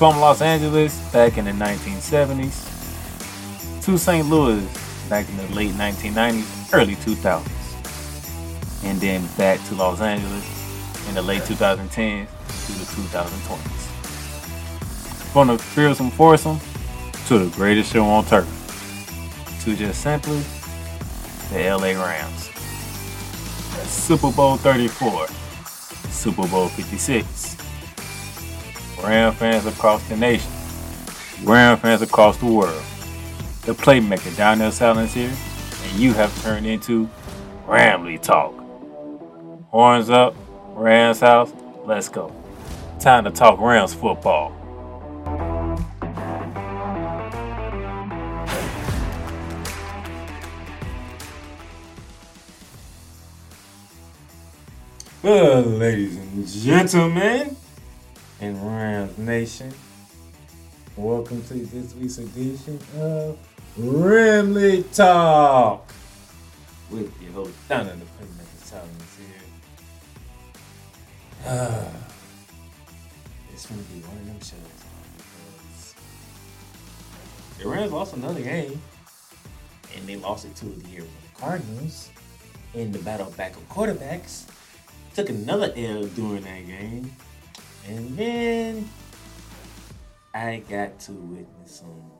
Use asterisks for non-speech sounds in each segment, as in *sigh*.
From Los Angeles back in the 1970s to St. Louis back in the late 1990s, early 2000s, and then back to Los Angeles in the late 2010s to the 2020s. From the fearsome foursome to the greatest show on turf, to just simply the LA Rams. Super Bowl 34, Super Bowl 56. Ram fans across the nation, Ram fans across the world. The playmaker Donnell Silence here, and you have turned into Ramley Talk. Horns up, Rams house, let's go. Time to talk Rams football. Well, ladies and gentlemen, in Rams Nation. Welcome to this week's edition of Ramley Talk with your host in the Playmaker Silence here. Uh, it's gonna be one of them shows the Rams lost another game and they lost it to the Arizona Cardinals in the battle back of quarterbacks. Took another L during that game. And then I got to witness some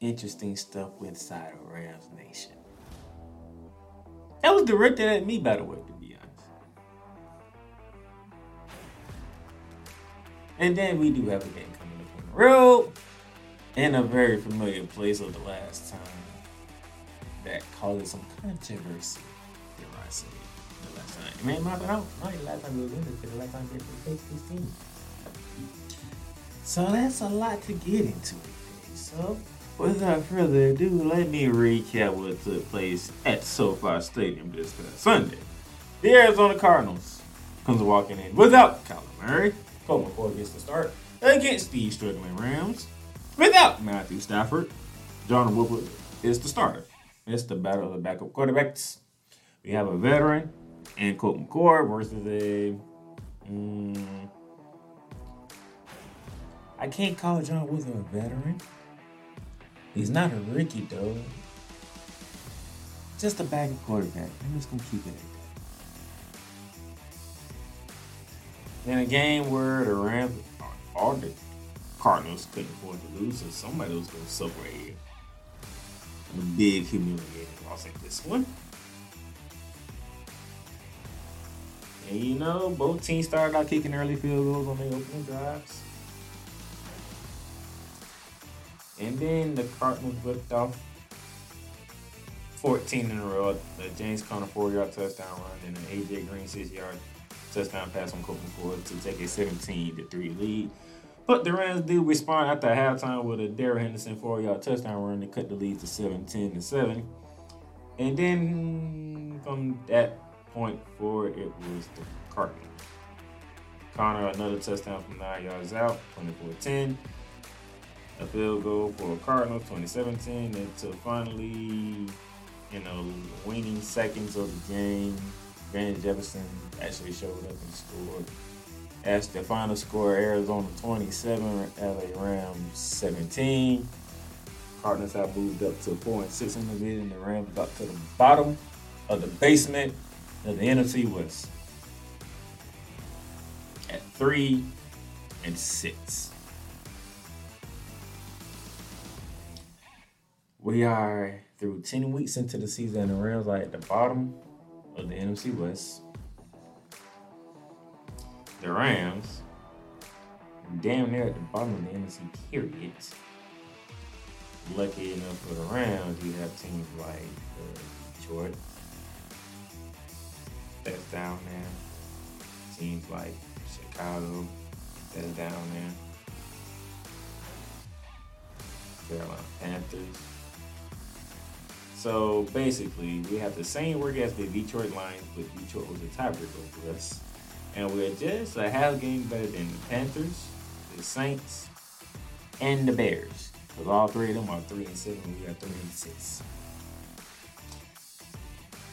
interesting stuff inside of Rams Nation. That was directed at me, by the way, to be honest. And then we do have a game coming up on the road in a very familiar place of the last time that caused some controversy, last time we was in this, the last time we faced this team. So that's a lot to get into. So, without further ado, let me recap what took place at SoFi Stadium this past Sunday. The Arizona Cardinals comes walking in without Kyler Murray. Colt McCoy gets the start against the struggling Rams. Without Matthew Stafford, John Woodward is the starter. It's the battle of the backup quarterbacks. We have a veteran and Colt McCoy versus a. Mm, I can't call John Woodward a veteran. He's not a rookie though. Just a backup quarterback. I'm just gonna keep it. In a game where the Rams or the Cardinals couldn't afford to lose, so somebody was gonna suffer a, a big humiliating loss like this one. And you know, both teams started out kicking early field goals on their opening drives. And then the Cardinals whipped off 14 in a row. The James Conner four yard touchdown run and an AJ Green six yard touchdown pass on Colt McCoy to take a 17 to 3 lead. But the Rams did respond after halftime with a Darrell Henderson four yard touchdown run to cut the lead to 17 to 7. And then from that point forward, it was the Cardinals. Conner, another touchdown from nine yards out, 24 10 a field goal for Cardinals 2017 until finally, in the waning seconds of the game, Van Jefferson actually showed up and scored. As the final score, Arizona 27, LA Rams 17. Cardinals have moved up to four and six in the division. The Rams up to the bottom of the basement of the NFC West at three and six. We are through 10 weeks into the season, and the Rams are at the bottom of the NFC West. The Rams, damn near at the bottom of the NFC, period. Lucky enough for the Rams, you have teams like uh, Detroit, that's down there. Teams like Chicago, that's down there. Carolina Panthers. So basically, we have the same work as the Detroit Lions, but Detroit was a tiebreaker for us. And we're just a half game better than the Panthers, the Saints, and the Bears. Because all three of them are 3 and 7, we are 3 and 6.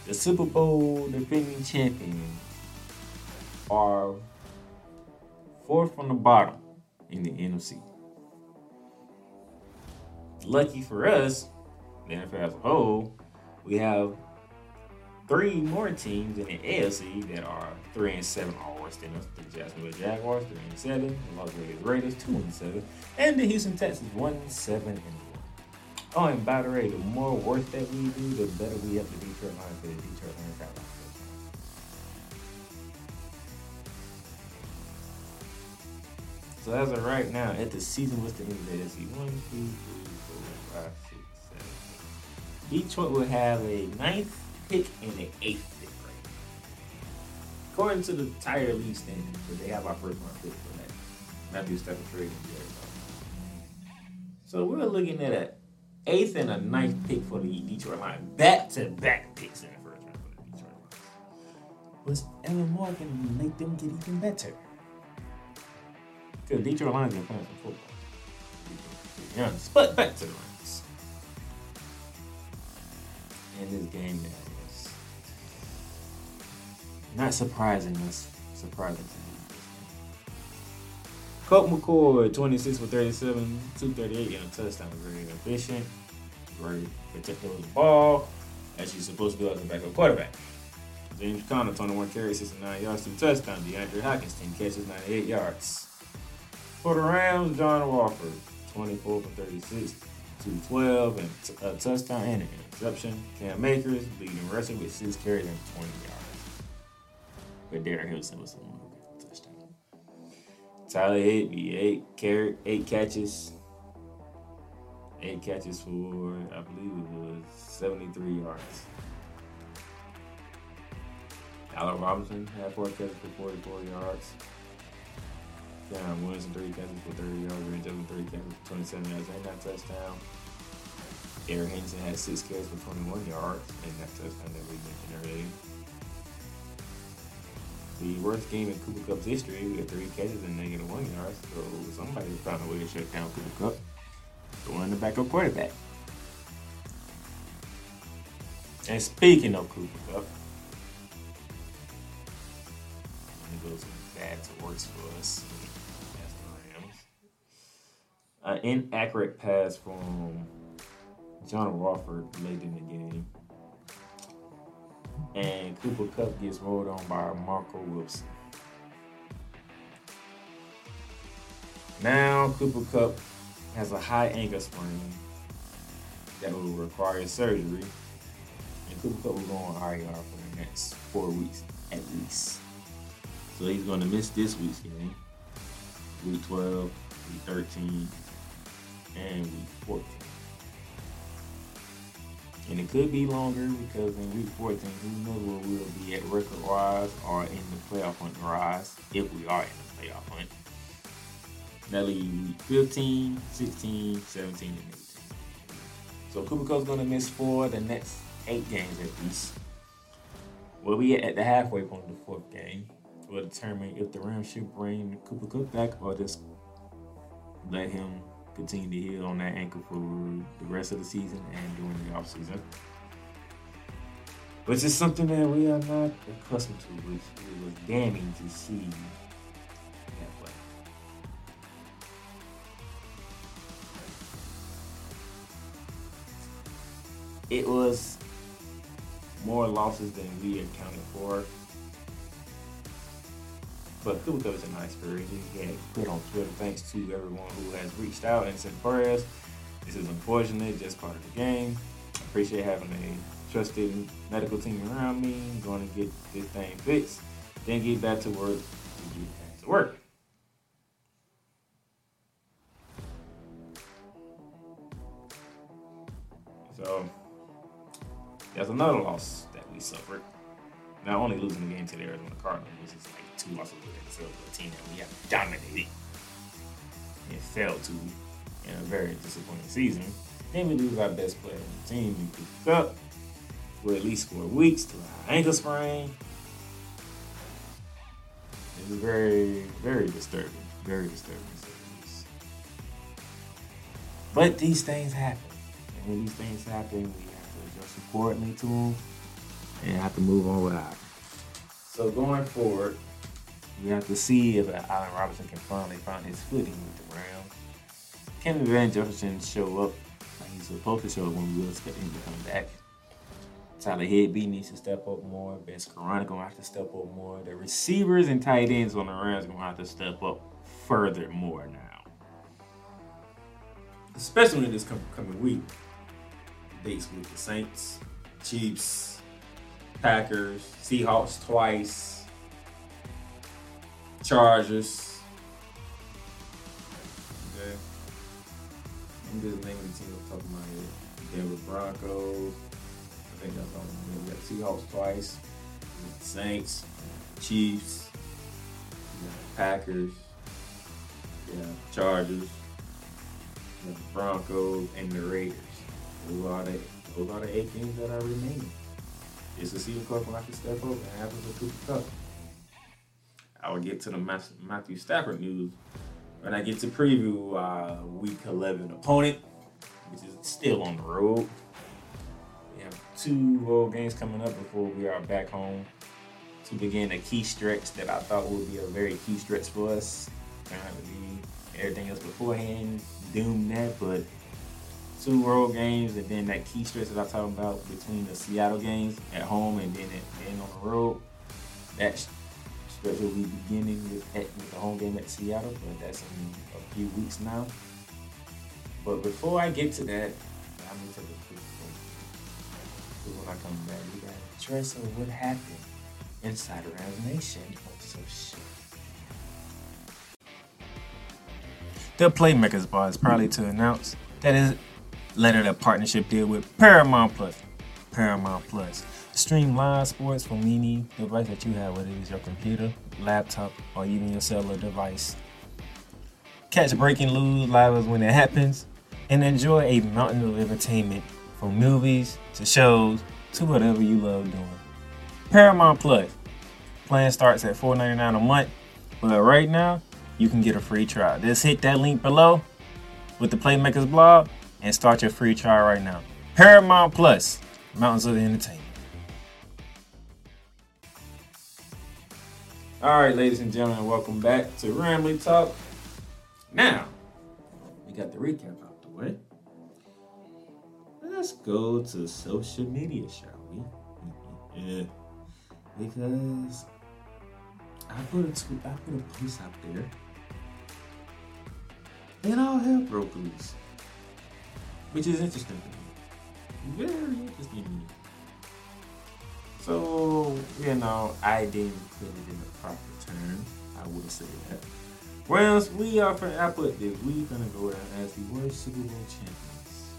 The Super Bowl defending champion are fourth from the bottom in the NFC. Lucky for us, the NFL as a whole, we have three more teams in the AFC that are three and seven or worse than us. The Jacksonville Jaguars, three and seven, the Las Vegas Raiders, two and seven, and the Houston Texans, one seven and. Oh, and by the way, the more work that we do, the better we have the Detroit Lions for the Detroit Lions have So as of right now, at the season, what's the end of the AFC? One, two, three, four, five, six, seven. Detroit will have a ninth pick and an eighth pick According to the tighter league standings, but they have our first round pick for that. Matthew Stafford trade So we're looking at an eighth and a ninth pick for the Detroit Lions. Back to back picks in the first round for the Detroit Lions. Was Ellen Morgan make them get even better? Because Detroit Lions are playing some football. Be. But back to the Lions. In this game now was not surprising us, surprising. Colt McCoy, 26 for 37, 238 and a touchdown. Very efficient, very protective of the ball, as he's supposed to be as a backup quarterback. James Conner, 21 carries, 69 yards, two touchdowns. DeAndre Hopkins, 10 catches, 98 yards. For the Rams, John Walker, 24 for 36, 212, and a touchdown and an interception. Cam Akers leading rushing with six carries and 20 yards. But Darren Hilton was Tyler Higbee, eight carry, eight catches, eight catches for I believe it was 73 yards. Allen Robinson had four catches for 44 yards. Cam Winston, three catches for 30 yards. Range Johnson, three catches for 27 yards and that touchdown. Eric Henderson had six catches for 21 yards and that touchdown that we mentioned earlier. The worst game in Cooper Kupp's history, we had three catches and negative one yards. So somebody found a way to shut down Cooper Kupp. Throwing the backup quarterback. And speaking of Cooper Kupp, goes from bad to for us. The. An inaccurate pass from John Wolford late in the game. And Cooper Kupp gets rolled on by Marco Wilson. Now Cooper Kupp has a high ankle sprain that will require surgery. And Cooper Kupp will go on IR for the next four weeks at least. So he's going to miss this week's game, week 12, week 13, and week 14. And it could be longer because in week 14, who knows where we'll be at record wise or in the playoff hunt rise, if we are in the playoff hunt. That leaves week 15, 16, 17, and 18. So Kupp's going to miss four the next eight games at least. We'll be at the halfway point of the fourth game. Will determine if the Rams should bring Cooper Kupp back or just let him continue to heal on that ankle for the rest of the season and during the offseason. Which is something that we are not accustomed to, which it was damning to see that way. it was more losses than we accounted for. But Cooper Kupp is a nice spirit. He had put on Twitter thanks to everyone who has reached out and sent prayers. This is unfortunate, just part of the game. Appreciate having a trusted medical team around me. going to get this thing fixed, then get back to work. And get back to work. So there's another loss that we suffered. Not only losing the game to the Arizona Cardinals, which is like two losses with a team that we have dominated and failed to in a very disappointing season. Then we lose our best player on the team. We picked up for at least four weeks to an ankle sprain. It was very, very disturbing. Very disturbing. But these things happen. And when these things happen, we have to adjust accordingly to them and have to move on without it. So going forward, we have to see if Allen Robinson can finally find his footing with the Rams. Can Van Jefferson show up like he's supposed to show up when we will expect him to come back? Tyler Higbee needs to step up more. Ben Skowronek gonna have to step up more. The receivers and tight ends on the Rams gonna have to step up further more now. Especially in this coming week. Dates with the Saints, Chiefs, Packers, Seahawks twice, Chargers. Okay. I'm just naming the team off the top of my head. Denver Broncos. I think that's all. We got Seahawks twice. Saints, Chiefs, Packers, yeah, Chargers, Broncos, and the Raiders. Those are the those are the eight games that are remaining. Clark will have to step up and happen with Cooper Kupp. I will get to the Matthew Stafford news when I get to preview uh, Week 11 opponent, which is still on the road. We have two road games coming up before we are back home to begin a key stretch that I thought would be a very key stretch for us. Apparently, everything else beforehand doomed that, but two road games and then that key stretch that I talked about between the Seattle games at home and then at, on the road. That stretch will be beginning with, at, with the home game at Seattle, but that's in a few weeks now. But before I get to that, I'm quick break. When I come back, we got a trace of what happened inside Rams Nation on so shit. The Playmakers Bar is proudly to announce that is lettered a partnership deal with Paramount Plus. Paramount Plus. Stream live sports from any device that you have, whether it's your computer, laptop, or even your cellular device. Catch breaking news live as when it happens, and enjoy a mountain of entertainment from movies to shows to whatever you love doing. Paramount Plus. Plan starts at $4.99 a month, but right now you can get a free trial. Just hit that link below with the Playmakers blog and start your free trial right now. Paramount Plus, Mountains of Entertainment. All right, ladies and gentlemen, welcome back to Rambley Talk. Now, we got the recap out the way. Let's go to social media, shall we? yeah, because I put a tweet, I put a post out there, and all hell broke loose which is interesting to me. Very interesting to me. So, you know, I didn't put it in the proper term. I will say that. Rams, we are, for, put this, we gonna go down as the worst Super Bowl champions.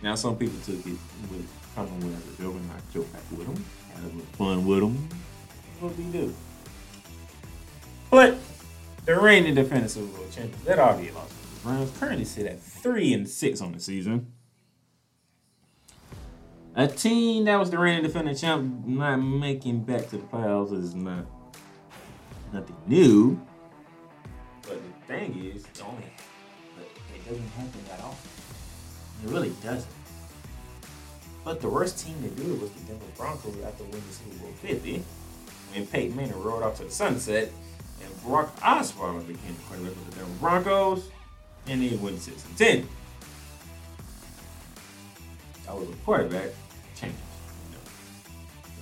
Now, some people took it with coming with a joke, I joke back with them, have fun with them. What we do. But the reigning defending Super Bowl champions, that already lost. Rams currently sit at three and six on the season. A team that was the reigning defending champ not making back to the playoffs is not nothing new. But the thing is, it only it doesn't happen that often. It really doesn't. But the worst team to do it was the Denver Broncos after winning Super Bowl 50 when Peyton Manning rolled off to the sunset and Brock Osweiler became the quarterback of the Denver Broncos and they went 6 and 10. I was a quarterback, changes. You know,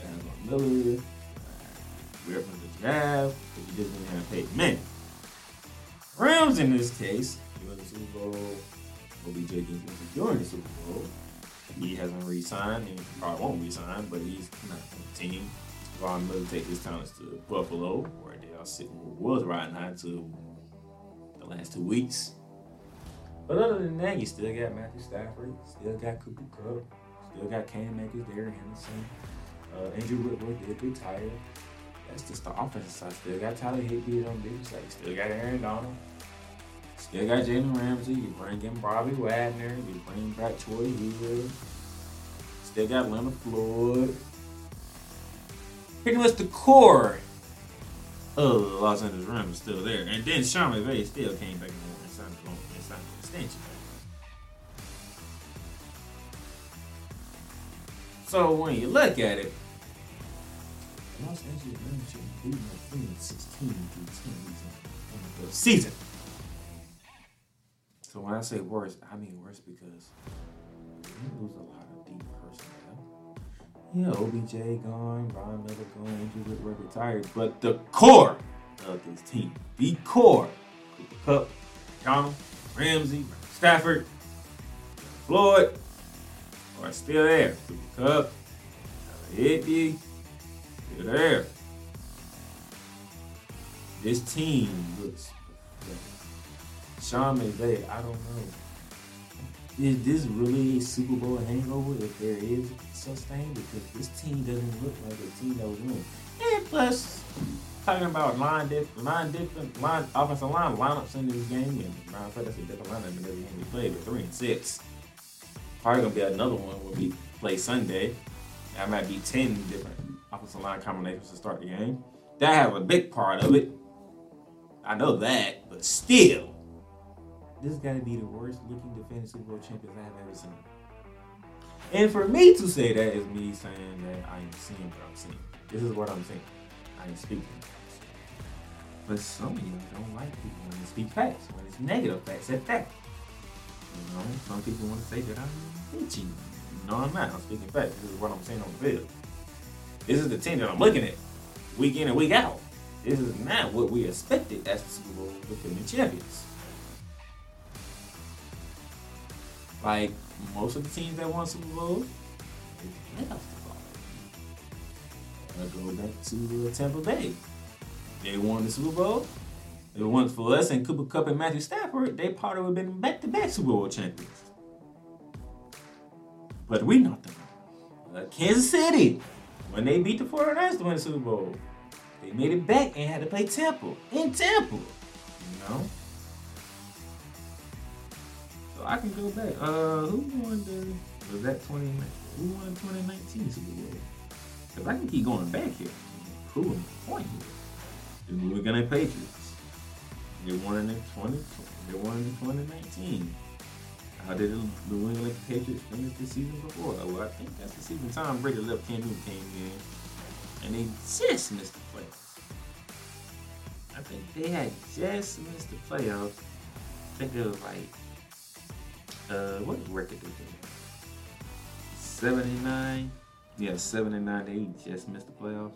I have Miller, where from the draft, but just didn't have paid men. Rams in this case, you win the Super Bowl, OBJ gets during the Super Bowl. He hasn't re-signed, and he probably won't re-sign, but he's not on the team. Von Miller take his talents to Buffalo, they are sitting was riding high to the last two weeks. But other than that, you still got Matthew Stafford, still got Cooper Kupp, still got Cam Akers, Darrell Henderson, uh, Andrew Whitworth did retire. That's just the offensive side. Still got Tyler Higbee on the side. Still got Aaron Donald. Still got Jalen Ramsey. You bring in Bobby Wagner. You bring back Troy Hill. Still got Leonard Floyd. Pretty much the core of the Los Angeles Rams is still there. And then Sean McVay still came back and signed the extension. So when you look at it, Los Angeles Rams should be like 16 through 10 weeks in the season. So when I say worse, I mean worse because lose a lot. Yeah, OBJ gone, Brian Miller gone, Andrew Whitworth retired, but the core of this team, the core, Cooper Kupp, Donald, Ramsey, Stafford, Floyd, are still there. Cooper Kupp, Higbee, still there. This team looks Sean McVay, I don't know. Is this really Super Bowl hangover if there is such thing? Because this team doesn't look like a team that was winning. And plus, talking about line different, line different, line offensive line lineups in this game, and of fact, that's a different lineup every game we played. But three and six. Probably gonna be another one when we play Sunday. That might be ten different offensive line combinations to start the game. That have a big part of it. I know that, but still this is got to be the worst looking defending Super Bowl champions I have ever seen. And for me to say that is me saying that I am seeing what I'm seeing. This is what I'm saying. I am speaking. But some of you don't like people when they speak facts, when it's negative facts at that. You know, some people want to say that I'm bitching. No, I'm not. I'm speaking facts. This is what I'm saying on the field. This is the team that I'm looking at week in and week out. This is not what we expected as the Super Bowl defending champions. Like most of the teams that won Super Bowl, I go back to uh, Tampa Bay. They won the Super Bowl. It was for us and Cooper Kupp and Matthew Stafford, they probably would have been back-to-back Super Bowl champions. But we not them. Uh, Kansas City, when they beat the 49ers to win the Super Bowl, they made it back and had to play Tampa in Tampa. You know? So I can go back. Uh, who won the? Was that 20? Who won 2019 Super Bowl? Cause I can keep going back here. Proving the point here. The New England Patriots. They won in 20. They won in 2019. How did the New England Patriots finish the season before? Well, I think that's the season Tom Brady left Cam Newton came in, and they just missed the playoffs. I think they had just missed the playoffs. I think it was like uh, what record did they 79. Yeah, 79. They just missed the playoffs.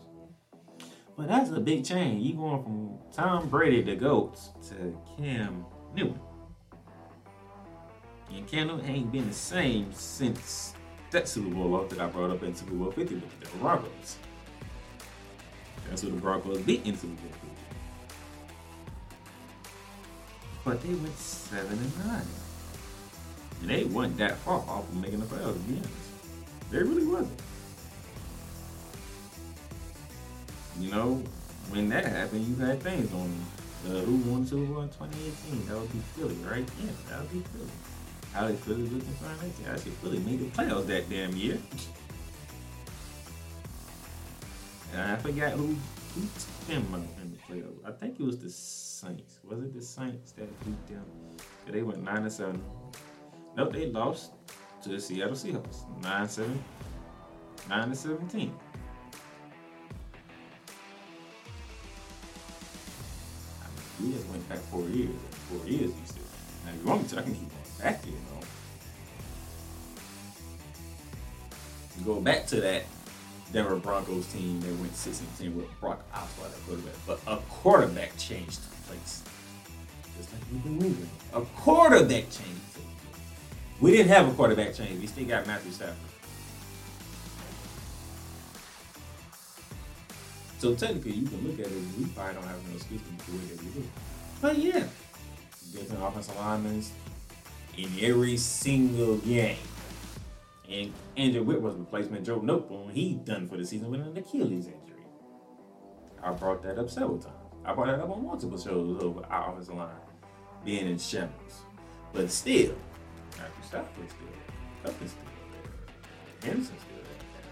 But that's a big change. You going from Tom Brady, the GOAT, to Cam Newton. And Cam Newton ain't been the same since that Super Bowl loss that I brought up in Super Bowl 50 with the Broncos. That's who the Broncos beat in Super Bowl 50. But they went 7 and 9. And they weren't that far off of making the playoffs, to be honest. They really wasn't. You know, when that happened, you had things on uh, who won Super Bowl in 2018. That would be Philly, right? Yeah, that would be Philly. How did Philly look in 2019? Actually, Philly made the playoffs that damn year. *laughs* And I forgot who took them in the playoffs. I think it was the Saints. Was it the Saints that beat them? Yeah, they went nine to seven. Nope, they lost to the Seattle Seahawks. 9 7. 9 to 17. I mean, we just went back four years. Four years, you said. Now, if you want me to, I can keep going back here, you know. Go back to that Denver Broncos team that went 6 and 10 with Brock Osweiler at quarterback. But a quarterback changed place. Just like we've been moving. A quarterback change. We didn't have a quarterback change. We still got Matthew Stafford. So technically, you can look at it we probably don't have no excuse to that we do. But yeah, different offensive linemen in every single game. And Andrew Whitworth's replacement, Joe Noteboom, he done for the season with an Achilles injury. I brought that up several times. I brought that up on multiple shows over our offensive line being in shambles. But still, Matthew Stafford's still there. Is still there. Henderson's still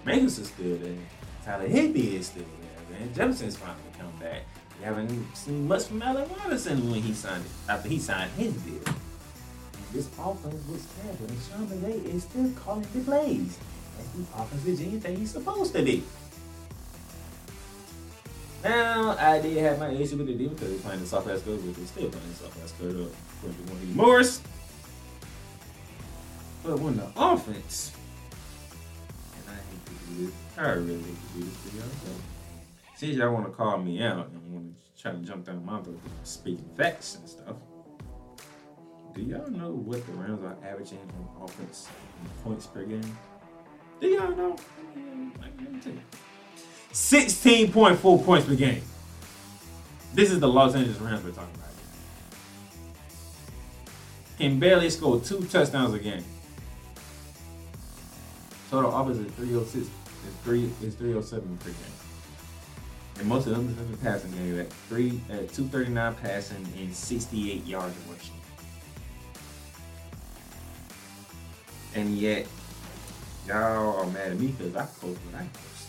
there. Is still there. Tyler Higbee is still there. Man, Jefferson's finally come back. We haven't seen much from Allen Robinson when he signed it, after he signed his deal. And this offense was terrible. And Sean McVay is still calling the plays. And the offense is anything he's supposed to be. Now, I did have my issue with the deal because he's playing the soft ass code, which is still playing the soft ass code to Morris. But when the offense, and I hate to do this, I really hate to do this to y'all. But since y'all want to call me out and want to try to jump down my throat speaking facts and stuff, do y'all know what the Rams are averaging on offense in points per game? Do y'all know? Tell you. 16.4 points per game. This is the Los Angeles Rams we're talking about. Can barely score two touchdowns a game. Total is 306. is three. It's 307 per game. And most of them is in the passing game at three at 239 passing and 68 yards rushing. And yet, y'all are mad at me because I post what I post.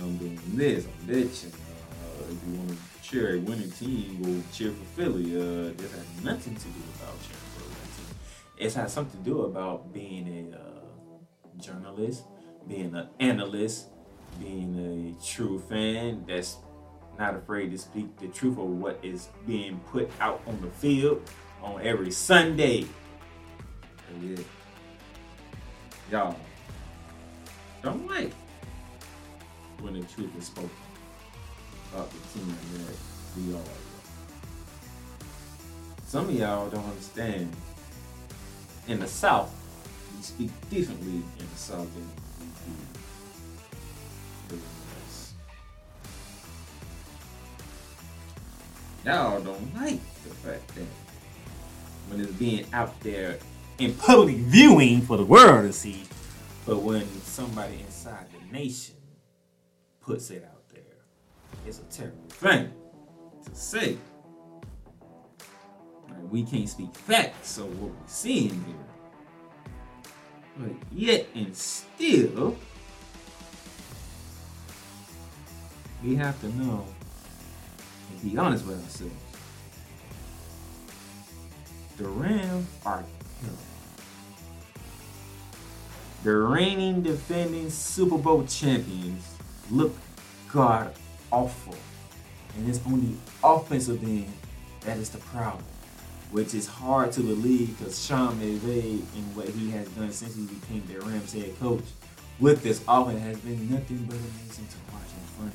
I'm doing this, I'm bitching. Uh, if you want to cheer a winning team, go cheer for Philly. Uh, this has nothing to do about cheering for a winning team. It has something to do about being a uh, journalist, being an analyst, being a true fan that's not afraid to speak the truth of what is being put out on the field on every Sunday. So, yeah. Y'all don't like when the truth is spoken about the team that we are. Some of y'all don't understand. In the South, we speak differently in the South than we do in the West. Y'all don't like the fact that when it's being out there in public viewing for the world to see, but when somebody inside the nation puts it out there. It's a terrible thing to say. Like, we can't speak facts so what we're seeing here. But yet and still, we have to know and be honest with ourselves. The Rams are killing. The reigning defending Super Bowl champions look god awful. And it's on the offensive end that is the problem. Which is hard to believe because Sean McVay and what he has done since he became the Rams head coach with this offense has been nothing but amazing to watch and fun.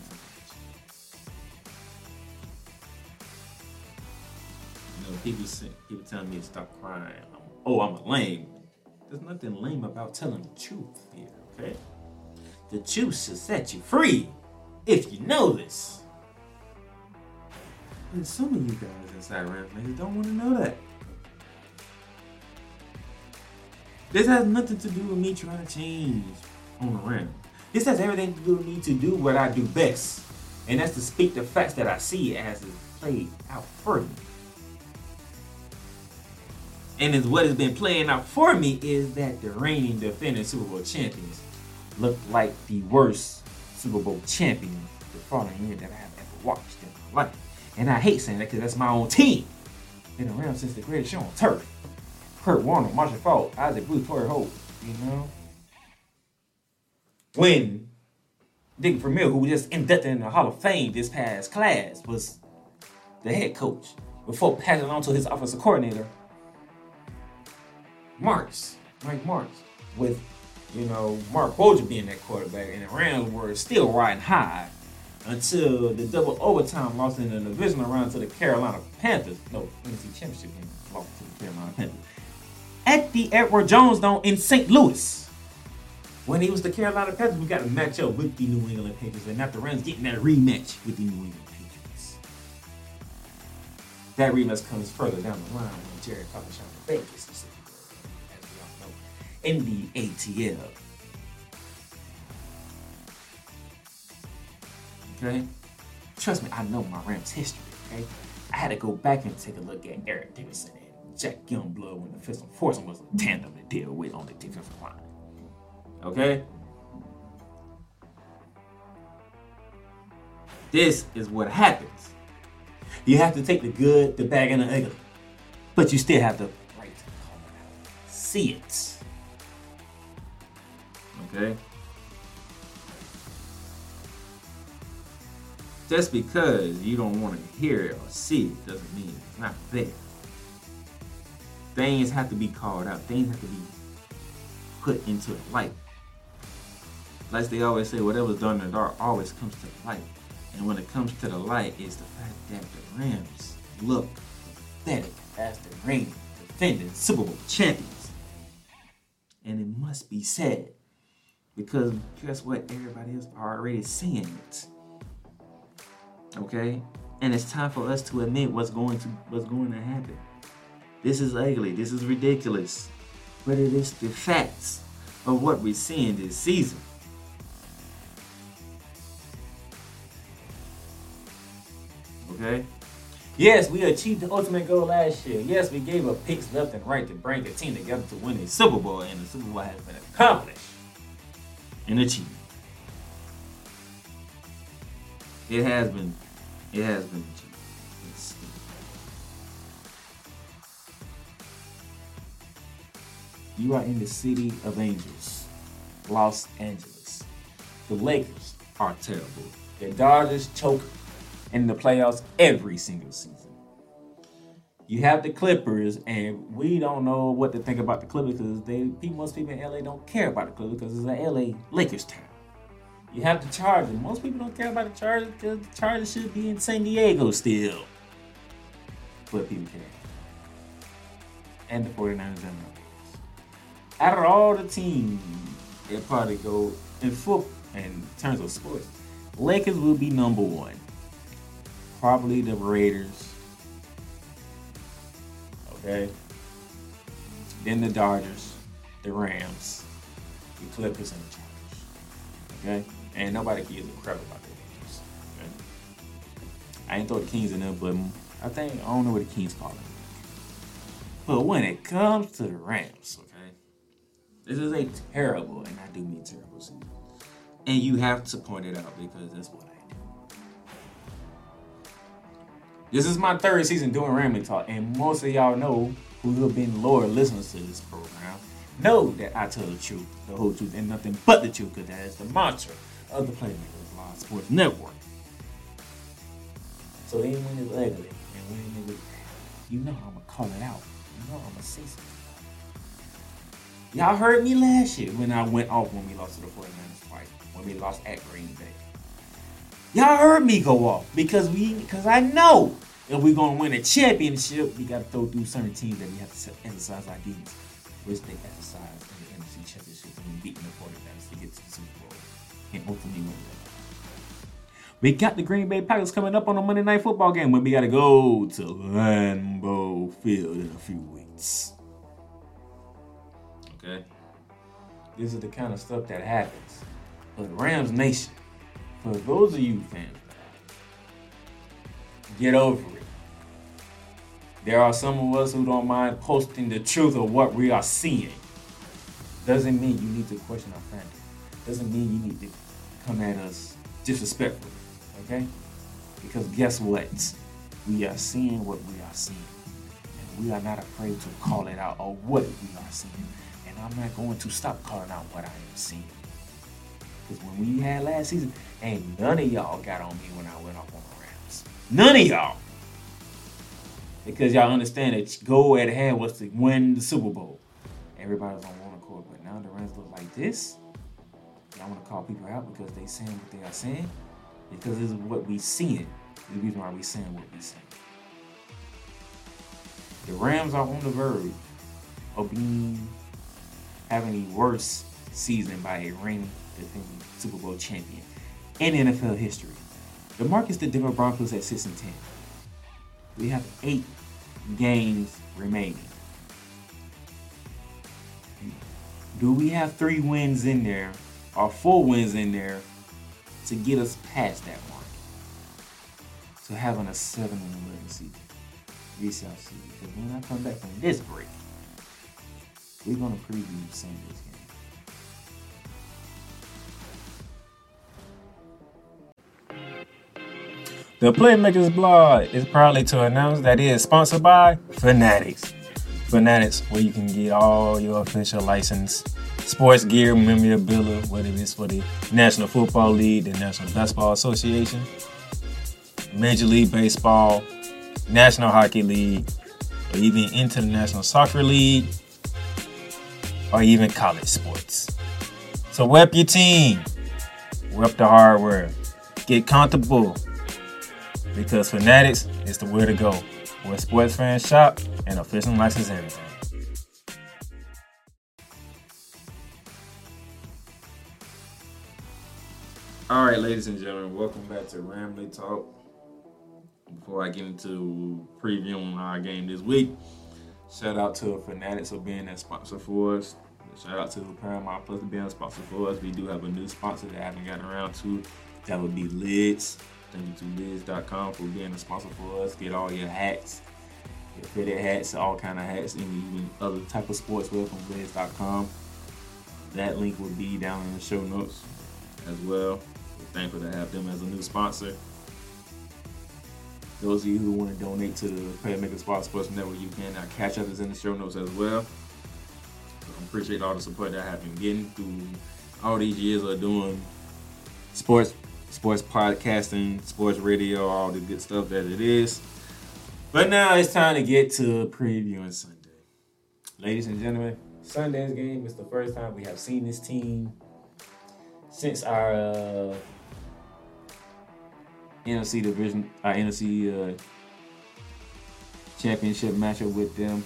You know, people people telling me to stop crying. oh, I'm a lame. There's nothing lame about telling the truth here, okay? The truth will set you free if you know this. And some of you guys inside Rams fans don't want to know that. This has nothing to do with me trying to change on the Rams. This has everything to do with me to do what I do best. And that's to speak the facts that I see as it's played out for me. And is what has been playing out for me is that the reigning defending Super Bowl champions look like the worst Super Bowl champion the following year that I have ever watched in my life. And I hate saying that because that's my own team. Been around since the greatest show on turf. Kurt Warner, Marshall Faulk, Isaac Bruce, Torry Holt, you know? When Dick Vermeil, who was just inducted in the Hall of Fame this past class, was the head coach before passing on to his offensive coordinator, Martz, Mike Martz, with you know, Marc Bulger being that quarterback, and the Rams were still riding high until the double overtime loss in the divisional round to the Carolina Panthers. No, NFC Championship game lost to the Carolina Panthers. At the Edward Jones Dome in St. Louis. When he was the Carolina Panthers, we got to match up with the New England Patriots, and after Rams getting that rematch with the New England Patriots. That rematch comes further down the line when Jerry Papa shot the Vegas, as we all know, in the ATL. Okay? Trust me, I know my Rams history, okay? I had to go back and take a look at Eric Dickerson and Jack Youngblood when the Fist of Force was a tandem to deal with on the defensive line. Okay? This is what happens. You have to take the good, the bad, and the ugly. But you still have the right to call it out. See it. Okay? Just because you don't want to hear it or see it doesn't mean it's not there. Things have to be called out. Things have to be put into the light. Like they always say, whatever's done in the dark always comes to the light. And when it comes to the light, is the fact that the Rams look pathetic as the reigning, defending Super Bowl champions. And it must be said. Because guess what? Everybody else already seeing it. Okay? And it's time for us to admit what's going to what's going to happen. This is ugly. This is ridiculous. But it is the facts of what we're seeing this season. Okay? Yes, we achieved the ultimate goal last year. Yes, we gave up picks left and right to bring the team together to win a Super Bowl, and the Super Bowl has been accomplished and achieved. It has been, it has been You are in the city of angels, Los Angeles. The Lakers are terrible. The Dodgers choke in the playoffs every single season. You have the Clippers, and we don't know what to think about the Clippers because they people, most people in LA don't care about the Clippers because it's a LA Lakers town. You have the Chargers. Most people don't care about the Chargers because the Chargers should be in San Diego still. But people care. And the 49ers and the Raiders. Out of all the teams, they'll probably go in football in terms of sports. Lakers will be number one. Probably the Raiders. Okay. Then the Dodgers, the Rams, the Clippers, and the Chargers. Okay? And nobody can give a crap about the Lakers. Okay? I ain't throw the Kings in there, but I think I don't know what the Kings call them. But when it comes to the Rams, okay, this is a terrible, and I do mean terrible season. And you have to point it out because that's what I do. This is my third season doing Ramley Talk, and most of y'all know who have been loyal listeners to this program know that I tell the truth, the whole truth, and nothing but the truth, because that is the mantra of the Playmakers Live Sports Network. So even when it's ugly, and when it's you know I'm gonna call it out. You know I'm gonna say something. Y'all heard me last year when I went off when we lost to the 49ers twice, when we lost at Green Bay. Y'all heard me go off because we because I know if we're gonna win a championship, we gotta throw through certain teams that we have to exercise our demons, which they exercise win. We got the Green Bay Packers coming up on a Monday Night Football game when we gotta go to Lambeau Field in a few weeks. Okay. This is the kind of stuff that happens. But Rams Nation, for those of you fans, get over it. There are some of us who don't mind posting the truth of what we are seeing. Doesn't mean you need to question our fandom. Doesn't mean you need to come at us disrespectfully. Okay? Because guess what? We are seeing what we are seeing. And we are not afraid to call it out or what we are seeing. And I'm not going to stop calling out what I am seeing. Because when we had last season, ain't none of y'all got on me when I went off on the Rams. None of y'all. Because y'all understand that goal at hand was to win the Super Bowl. Everybody was on one accord. But now the Rams look like this. I want to call people out because they saying what they are saying. Because this is what we seeing. The reason why we saying what we saying. The Rams are on the verge of being having the worst season by a reigning defending Super Bowl champion in NFL history. The mark is the Denver Broncos at 6 and 10. We have eight games remaining. Do we have three wins in there or four wins in there to get us past that mark? So having a 7 and 11 season. South season. Because when I come back from this break, we're to preview Sunday's game. The Playmakers blog is proudly to announce that it is sponsored by Fanatics. Fanatics, where you can get all your official license, sports gear, memorabilia, whether it's for the National Football League, the National Basketball Association, Major League Baseball, National Hockey League, or even International Soccer League, or even college sports. So rep your team, rep the hardware, get comfortable because Fanatics is the way to go, where sports fans shop and official license everything. All right, ladies and gentlemen, welcome back to Ramley Talk. Before I get into previewing our game this week, shout out to Fanatics for being that sponsor for us. Shout out to Paramount Plus for being a sponsor for us. We do have a new sponsor that I haven't gotten around to. That would be Lids. Thank you to Lids.com for being a sponsor for us. Get all your hats, your fitted hats, all kind of hats, and even other type of sportswear from Lids.com. That link will be down in the show notes as well. Thankful to have them as a new sponsor. Those of you who want to donate to the Playmaker Sports Sports Network, you can. Our catch up is in the show notes as well. I appreciate all the support that I have been getting through all these years of doing sports, sports podcasting, sports radio, all the good stuff that it is. But now it's time to get to previewing Sunday. Ladies and gentlemen, Sunday's game is the first time we have seen this team since our uh, NFC division, our NFC uh, championship matchup with them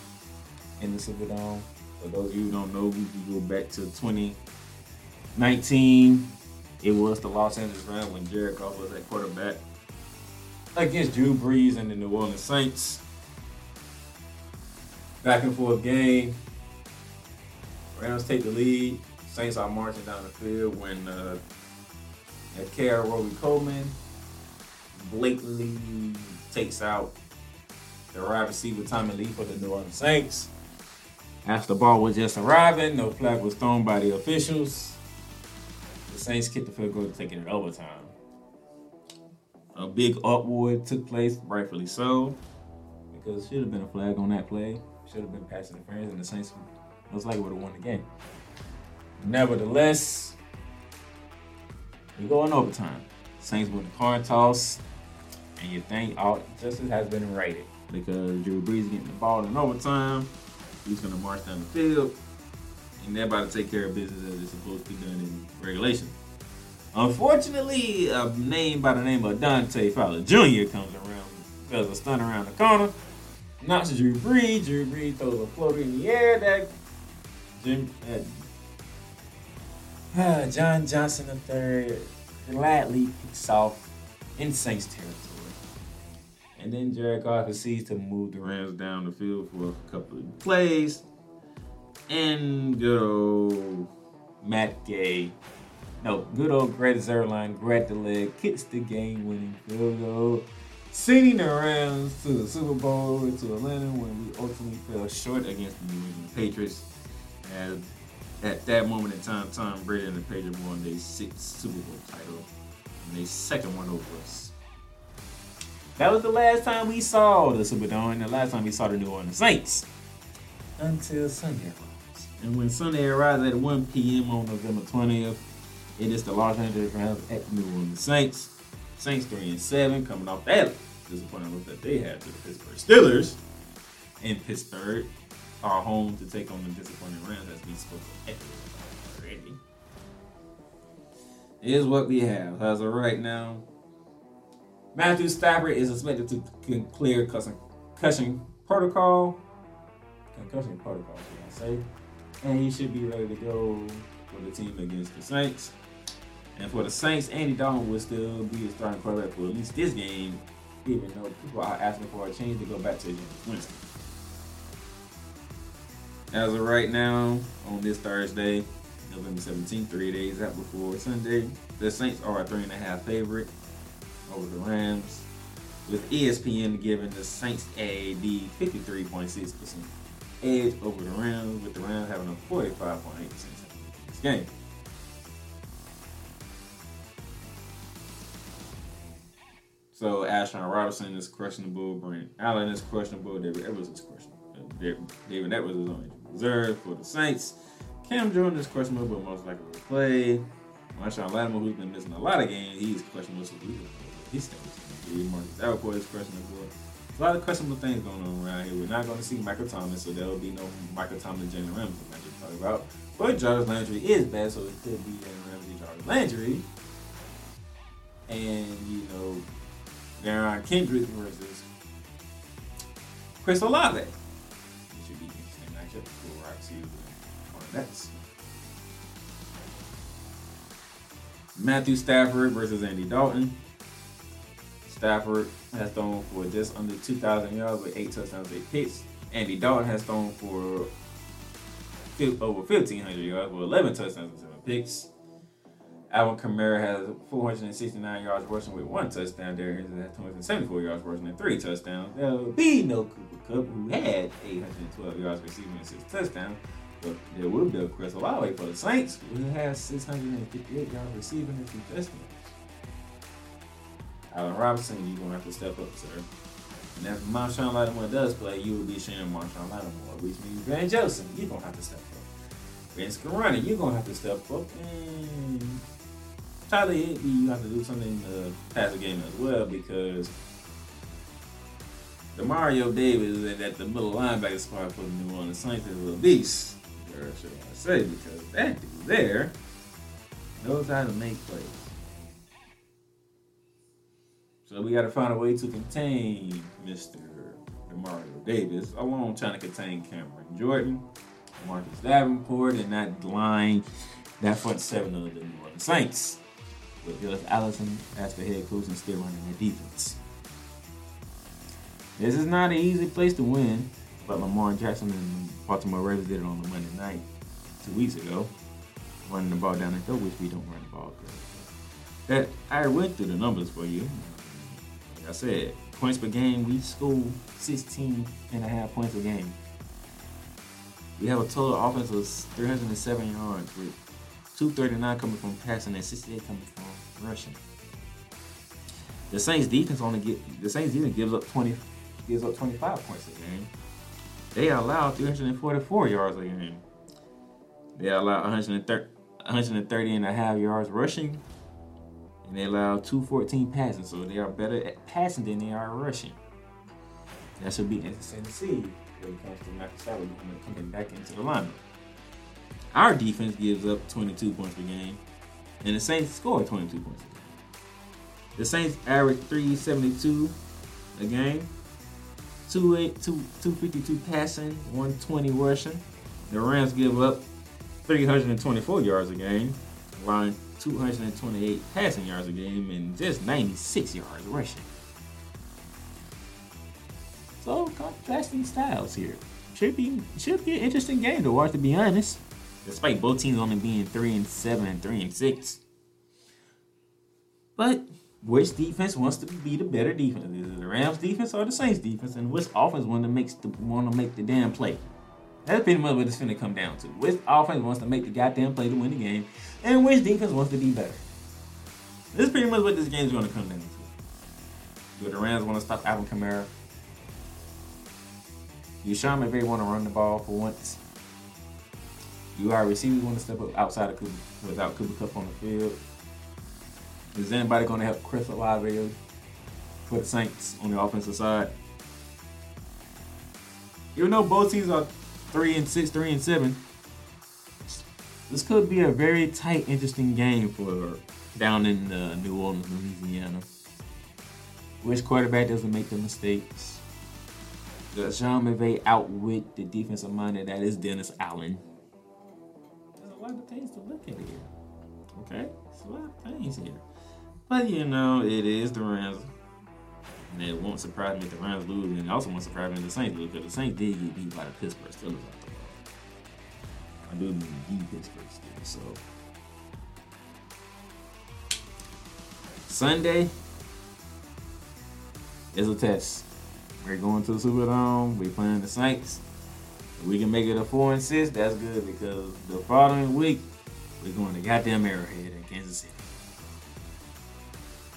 in the Superdome. For those of you who don't know, we can go back to 2019. It was the Los Angeles Rams when Jared Goff was at quarterback against Drew Brees and the New Orleans Saints. Back and forth game. Rams take the lead. Saints are marching down the field when uh, at Robey-Coleman blatantly takes out the wide receiver Tommylee for the New Orleans Saints. After the ball was just arriving, no flag was thrown by the officials. The Saints kicked the field goal to take it overtime. A big upward took place, rightfully so, because it should have been a flag on that play. Should have been pass interference, and the Saints most likely would have won the game. Nevertheless, we go in overtime. Saints win the coin toss, and you think all justice has been righted. because Drew Brees getting the ball in overtime. He's gonna march down the field, and they're about to take care of business as it's supposed to be done in regulation. Unfortunately, a name by the name of Dante Fowler Jr. comes around, does a stunt around the corner, knocks Drew Brees. Drew Brees throws a floater in the air that Jim, uh, *sighs* John Johnson III gladly picks off in Saints territory. And then Jared Goff proceeds to move the Rams down the field for a couple of plays. And good old Matt Gay, no, good old Greg Zuerlein, grabbed the leg, kicks the game winning field goal, sending the Rams to the Super Bowl to Atlanta when we ultimately fell short against the New England Patriots. And at that moment in time, Tom Brady and the Patriots won their sixth Super Bowl title and their second one over us. That was the last time we saw the Superdome and the last time we saw the New Orleans Saints. Until Sunday arrives. And when Sunday arrives at 1 p.m. on November 20th, it is the Los Angeles Rams at the New Orleans Saints. Saints 3 and 7 coming off that disappointing look that they had to the Pittsburgh Steelers in Pittsburgh. are home to take on the disappointing Rams as we spoke already. Is what we have. As of right now, Matthew Stafford is expected to clear concussion protocol. Concussion protocol, I say? And he should be ready to go for the team against the Saints. And for the Saints, Andy Dalton will still be the starting quarterback for at least this game, even though people are asking for a change to go back to Jameis Winston. As of right now, on this Thursday, November 17th, three days out before Sunday, the Saints are a three and a half favorite over the Rams, with ESPN giving the Saints a 53.6% edge over the Rams, with the Rams having a 45.8% this game. So Ashton Robinson is questionable. Brent Allen is questionable. David Edwards is questionable. David Edwards is on reserve for the Saints. Cam Jordan is questionable, but most likely will play. Marshon Lattimore, who's been missing a lot of games, he's questionable, so he's staying. Marcus Davenport is questionable. A lot of questionable things going on around here. We're not going to see Michael Thomas, so there will be no Michael Thomas, Jalen Ramsey, like you talk about. But Jarvis Landry is bad, so it could be Jalen Ramsey, Jarvis Landry. And, you know, Derion Kendrick versus Chris Olave. It should be interesting matchup for our two Hornets. Matthew Stafford versus Andy Dalton. Stafford has thrown for just under 2,000 yards with 8 touchdowns, 8 picks. Andy Dalton has thrown for over 1,500 yards with 11 touchdowns and 7 picks. Alvin Kamara has 469 yards rushing with one touchdown. Darius has 274 yards rushing and three touchdowns. There will be no Cooper Kupp, who had 812 yards receiving and six touchdowns. But there will be a Chris Olave for the Saints, who has 658 yards receiving and two touchdowns. Allen Robinson, you're to have to step up, sir. And if Marshon Lattimore does play, you will be sharing Marshon Lattimore, which means Van Joseph, you're to have to step up. Vince Carani, you're to have to step up. And Tyler Higbee, you have to do something to pass the game as well because Demario Davis at the middle linebacker spot for the New Orleans Saints is a little beast. Or should I say, because that dude there knows how to make plays. So we got to find a way to contain Mr. Demario Davis, along trying to contain Cameron Jordan, Marcus Davenport, and that line, that front seven of the New Orleans Saints with Gus Allison as the head coach and still running their defense. This is not an easy place to win, but Lamar Jackson and Baltimore Ravens did it on the Monday night two weeks ago, running the ball down the field, which we don't run the ball. That I went through the numbers for you. I said, points per game, we score 16 and a half points a game. We have a total offense of 307 yards with 239 coming from passing and 68 coming from rushing. The Saints defense only get the Saints defense gives up 20 gives up 25 points a game. They allow 344 yards a game. They allow 130, 130 and a half yards rushing. And they allow 214 passing. So they are better at passing than they are rushing. That should be interesting to see when it comes to Matthew Stafford coming back into the lineup. Our defense gives up 22 points per game, and the Saints score 22 points. The Saints average 372 a game, 252 passing, 120 rushing. The Rams give up 324 yards a game, allowing 228 passing yards a game, and just 96 yards rushing. So contrasting styles here. Should be should be an interesting game to watch, to be honest despite both teams only being three and seven and three and six. But which defense wants to be the better defense? Is it the Rams defense or the Saints defense? And which offense want to make the want to make the damn play? That's pretty much what it's gonna come down to. Which offense wants to make the goddamn play to win the game, and which defense wants to be better? This is pretty much what this game is gonna come down to. Do the Rams want to stop Alvin Kamara? Do Sean McVay want to run the ball for once? You are receivers want to step up outside of Cooper without Cooper Kupp on the field. Is anybody going to help Chris Olave for the Saints on the offensive side? Even though both teams are three and six, three and seven. This could be a very tight, interesting game for down in uh, New Orleans, Louisiana. Which quarterback doesn't make the mistakes? Does Sean McVay outwit the defensive minded that is Dennis Allen? There's a lot of things to look at here. Okay? There's a lot of things here. But you know, it is the Rams. And it won't surprise me if the Rams lose, and it also won't surprise me if the Saints lose, because the Saints did get beat by the Pittsburgh Steelers. I do mean the Pittsburgh Steelers, so. Sunday is a test. We're going to the Superdome. We're playing the Saints. If we can make it a four and six, that's good because the following week we're going to goddamn Arrowhead in Kansas City.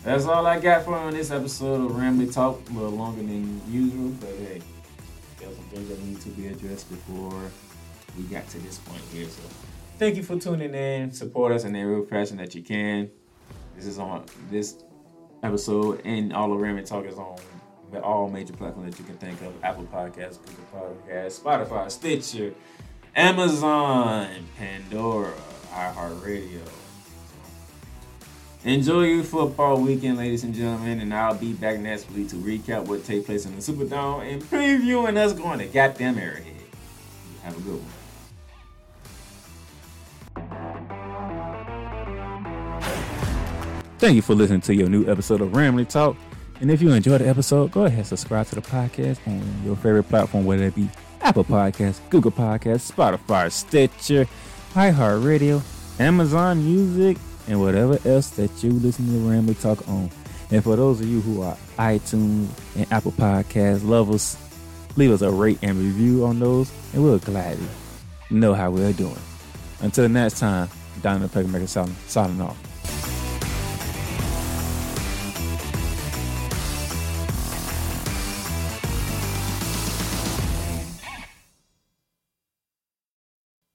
That's all I got for you on this episode of Ramley Talk. A little longer than usual, but hey, there's some things that need to be addressed before we got to this point here. So thank you for tuning in. Support us in every fashion that you can. This is on this episode and all of Ramley Talk is on all major platforms that you can think of Apple Podcasts, Google Podcasts, Spotify, Stitcher, Amazon, Pandora, iHeartRadio. Enjoy your football weekend, ladies and gentlemen, and I'll be back next week to recap what take place in the Superdome and previewing us going to goddamn Arrowhead. Have a good one. Thank you for listening to your new episode of Ramley Talk. And if you enjoyed the episode, go ahead and subscribe to the podcast on your favorite platform, whether it be Apple Podcasts, Google Podcasts, Spotify, Stitcher, iHeartRadio, Amazon Music, and whatever else that you listen to Ramley Talk on. And for those of you who are iTunes and Apple Podcast lovers, leave us a rate and review on those, and we'll gladly know how we're doing. Until next time, Donald Pegamaker signing off.